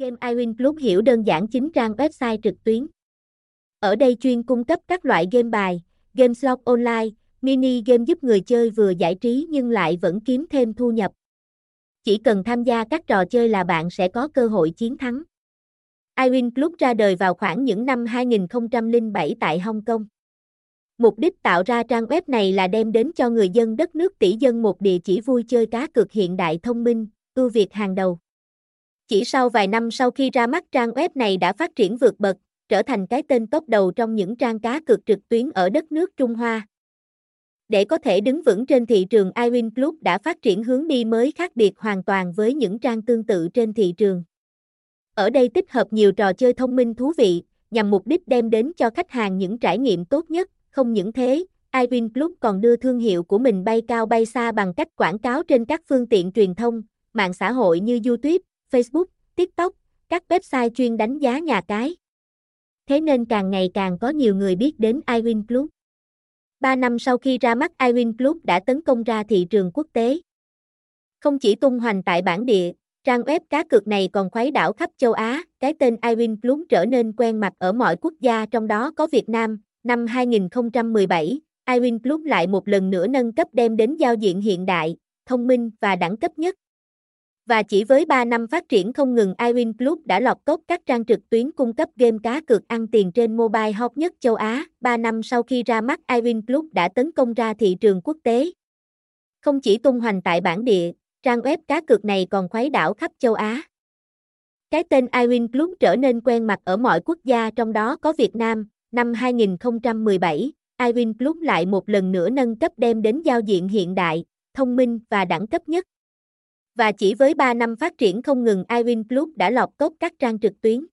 Game iWin Club hiểu đơn giản chính trang website trực tuyến. Ở đây chuyên cung cấp các loại game bài, game slot online, mini game giúp người chơi vừa giải trí nhưng lại vẫn kiếm thêm thu nhập. Chỉ cần tham gia các trò chơi là bạn sẽ có cơ hội chiến thắng. iWin Club ra đời vào khoảng những năm 2007 tại Hong Kong. Mục đích tạo ra trang web này là đem đến cho người dân đất nước tỷ dân một địa chỉ vui chơi cá cược hiện đại thông minh, ưu việt hàng đầu. Chỉ sau vài năm sau khi ra mắt trang web này đã phát triển vượt bậc, trở thành cái tên top đầu trong những trang cá cược trực tuyến ở đất nước Trung Hoa. Để có thể đứng vững trên thị trường iWin Club đã phát triển hướng đi mới khác biệt hoàn toàn với những trang tương tự trên thị trường. Ở đây tích hợp nhiều trò chơi thông minh thú vị, nhằm mục đích đem đến cho khách hàng những trải nghiệm tốt nhất, không những thế, iWin Club còn đưa thương hiệu của mình bay cao bay xa bằng cách quảng cáo trên các phương tiện truyền thông, mạng xã hội như YouTube, Facebook, TikTok, các website chuyên đánh giá nhà cái. Thế nên càng ngày càng có nhiều người biết đến iWin Club. 3 năm sau khi ra mắt iWin Club đã tấn công ra thị trường quốc tế. Không chỉ tung hoành tại bản địa, trang web cá cược này còn khoái đảo khắp châu Á, cái tên iWin Club trở nên quen mặt ở mọi quốc gia trong đó có Việt Nam. Năm 2017, iWin Club lại một lần nữa nâng cấp đem đến giao diện hiện đại, thông minh và đẳng cấp nhất. Và chỉ với 3 năm phát triển không ngừng iWin Club đã lọt top các trang trực tuyến cung cấp game cá cược ăn tiền trên mobile hot nhất châu Á. 3 năm sau khi ra mắt iWin Club đã tấn công ra thị trường quốc tế. Không chỉ tung hoành tại bản địa, trang web cá cược này còn khuấy đảo khắp châu Á. Cái tên iWin Club trở nên quen mặt ở mọi quốc gia trong đó có Việt Nam. Năm 2017, iWin Club lại một lần nữa nâng cấp đem đến giao diện hiện đại, thông minh và đẳng cấp nhất. Và chỉ với 3 năm phát triển không ngừng iWin Club đã lọt top các trang trực tuyến.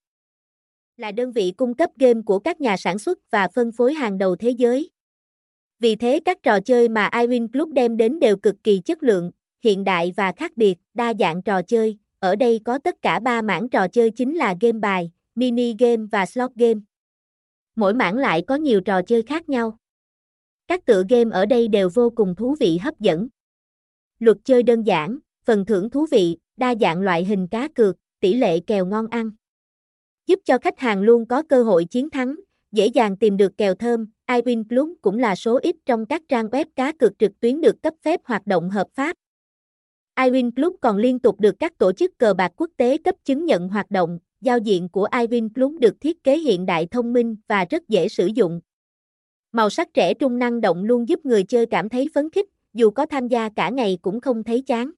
Là đơn vị cung cấp game của các nhà sản xuất và phân phối hàng đầu thế giới. Vì thế các trò chơi mà iWin Club đem đến đều cực kỳ chất lượng, hiện đại và khác biệt, đa dạng trò chơi. Ở đây có tất cả 3 mảng trò chơi chính là game bài, mini game và slot game. Mỗi mảng lại có nhiều trò chơi khác nhau. Các tựa game ở đây đều vô cùng thú vị hấp dẫn. Luật chơi đơn giản, phần thưởng thú vị, đa dạng loại hình cá cược, tỷ lệ kèo ngon ăn. Giúp cho khách hàng luôn có cơ hội chiến thắng, dễ dàng tìm được kèo thơm, iWin Plus cũng là số ít trong các trang web cá cược trực tuyến được cấp phép hoạt động hợp pháp. iWin Plus còn liên tục được các tổ chức cờ bạc quốc tế cấp chứng nhận hoạt động, giao diện của iWin Plus được thiết kế hiện đại thông minh và rất dễ sử dụng. Màu sắc trẻ trung năng động luôn giúp người chơi cảm thấy phấn khích, dù có tham gia cả ngày cũng không thấy chán.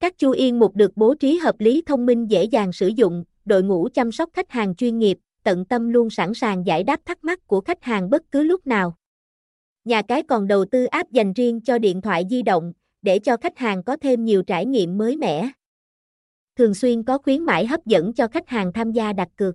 Các chu yên mục được bố trí hợp lý thông minh dễ dàng sử dụng, đội ngũ chăm sóc khách hàng chuyên nghiệp, tận tâm luôn sẵn sàng giải đáp thắc mắc của khách hàng bất cứ lúc nào. Nhà cái còn đầu tư app dành riêng cho điện thoại di động, để cho khách hàng có thêm nhiều trải nghiệm mới mẻ. Thường xuyên có khuyến mãi hấp dẫn cho khách hàng tham gia đặt cược.